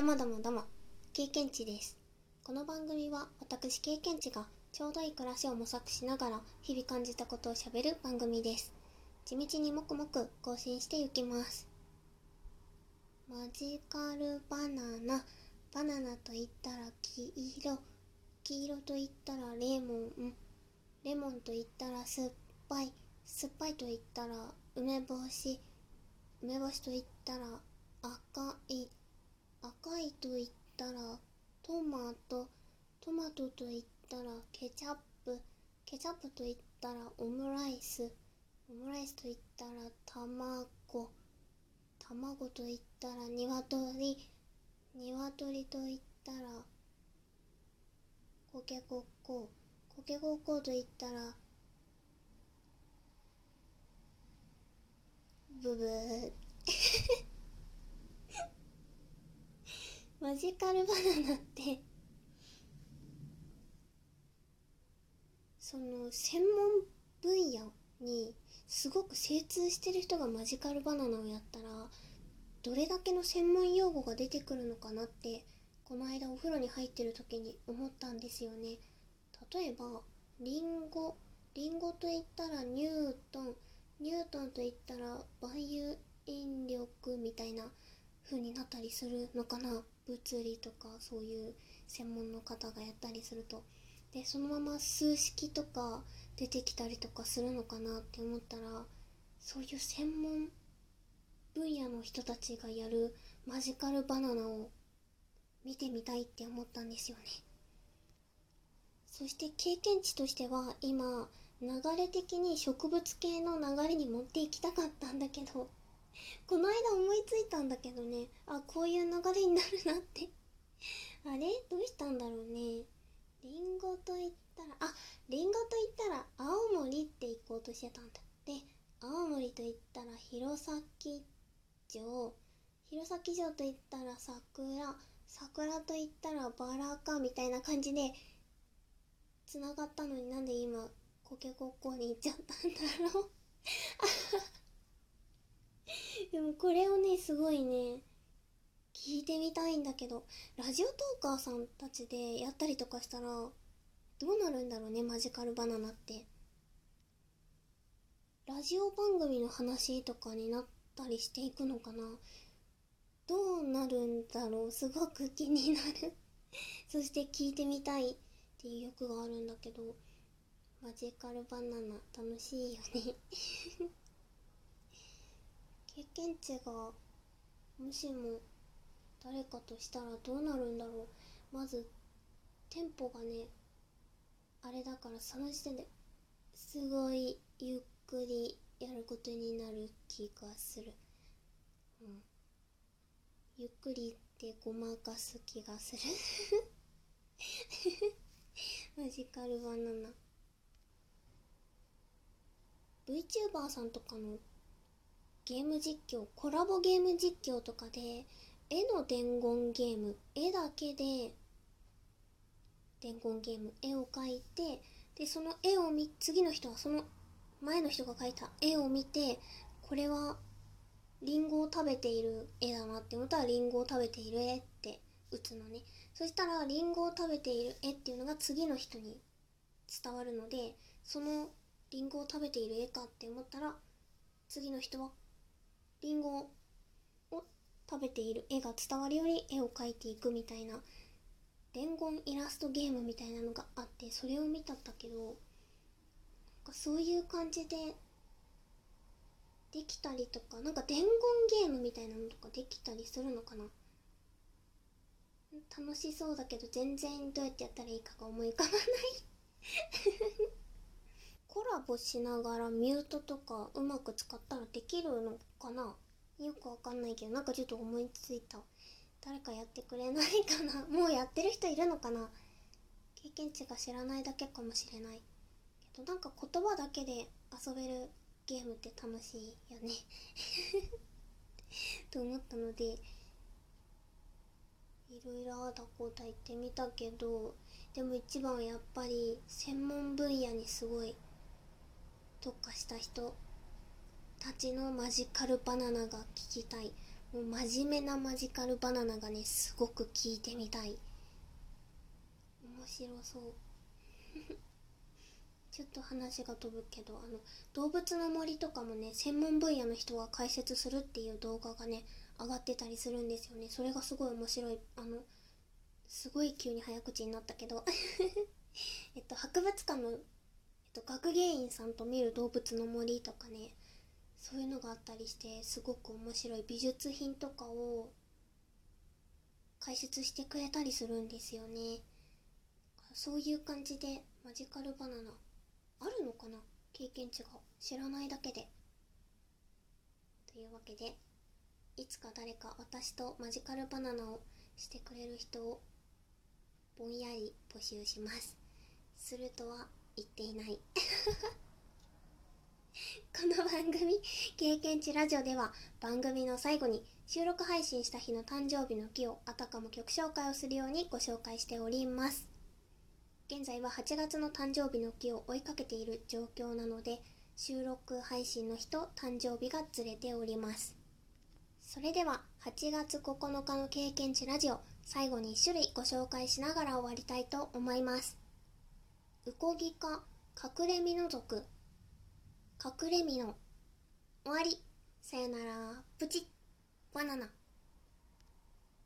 どもどもども、経験値です。この番組は私経験値がちょうどいい暮らしを模索しながら日々感じたことをしゃべる番組です。地道にもくもく更新していきます。マジカルバナナ、バナナと言ったら黄色、黄色と言ったらレモン、レモンと言ったら酸っぱい、酸っぱいと言ったら梅干し、梅干しと言ったら赤い、赤いと言ったらトマト、トマトと言ったらケチャップ、ケチャップと言ったらオムライス、オムライスと言ったら卵、卵と言ったら鶏、鶏と言ったらコケコッコ、コケコッコと言ったらブブー。マジカルバナナってその専門分野にすごく精通してる人がマジカルバナナをやったらどれだけの専門用語が出てくるのかなってこの間お風呂に入ってる時に思ったんですよね。例えばリンゴリンゴと言ったらニュートンニュートンと言ったら万有引力みたいな風になったりするのかな。物理とかそういう専門の方がやったりすると。でそのまま数式とか出てきたりとかするのかなって思ったらそういう専門分野の人たちがやるマジカルバナナを見てみたいって思ったんですよね。そして経験値としては今流れ的に植物系の流れに持っていきたかったんだけどこの間思いついたんだけどね。あこういう流れになるなって。あれ？どうしたんだろうね。リンゴと言ったらあリンゴと言ったら青森って行こうとしてたんだ。で青森と言ったら弘前城。弘前城と言ったら桜。桜と言ったらバラかみたいな感じでつながったのになんで今コケコッコに行っちゃったんだろう。でもこれをねすごいね聞いてみたいんだけどラジオトーカーさんたちでやったりとかしたらどうなるんだろうねマジカルバナナって。ラジオ番組の話とかになったりしていくのかな。どうなるんだろうすごく気になる。そして聞いてみたいっていう欲があるんだけどマジカルバナナ楽しいよね。経験値がもしも誰かとしたらどうなるんだろう。まずテンポがねあれだからその時点ですごいゆっくりやることになる気がする、うん、ゆっくりってごまかす気がする。マジカルバナナ。VTuber さんとかのゲーム実況コラボゲーム実況とかで絵の伝言ゲーム絵だけで伝言ゲーム絵を描いてでその絵を見次の人はその前の人が描いた絵を見てこれはリンゴを食べている絵だなって思ったらリンゴを食べている絵って打つのね。そしたらリンゴを食べている絵っていうのが次の人に伝わるのでそのリンゴを食べている絵かって思ったら次の人はリンゴを食べている。絵が伝わるように絵を描いていくみたいな。伝言イラストゲームみたいなのがあってそれを見たんだけどなんかそういう感じでできたりとかなんか伝言ゲームみたいなのとかできたりするのかな。楽しそうだけど全然どうやってやったらいいかが思い浮かばない。コラボしながらミュートとかうまく使ったらできるのかな？よくわかんないけどなんかちょっと思いついた。誰かやってくれないかな？もうやってる人いるのかな？経験値が知らないだけかもしれない。けどなんか言葉だけで遊べるゲームって楽しいよね。と思ったのでいろいろああだこうだ言ってみたけどでも一番はやっぱり専門分野にすごい特化した人たちのマジカルバナナが聞きたい。もう真面目なマジカルバナナがねすごく聞いてみたい。面白そう。ちょっと話が飛ぶけどあの動物の森とかもね専門分野の人が解説するっていう動画がね上がってたりするんですよね。それがすごい面白い。あのすごい急に早口になったけど。えっと博物館の、と、学芸員さんと見る動物の森とかねそういうのがあったりしてすごく面白い美術品とかを解説してくれたりするんですよね。そういう感じでマジカルバナナあるのかな？経験値が知らないだけで。というわけでいつか誰か私とマジカルバナナをしてくれる人をぼんやり募集します。するとは言っていない。この番組「経験値ラジオ」では番組の最後に収録配信した日の誕生日の日をあたかも曲紹介をするようにご紹介しております。現在は8月の誕生日の日を追いかけている状況なので収録配信の日と誕生日がずれております。それでは8月9日の経験値ラジオ最後に1種類ご紹介しながら終わりたいと思います。ウコギか隠れミノ族隠れミノ終わり。さよなら。プチッ。バナナ。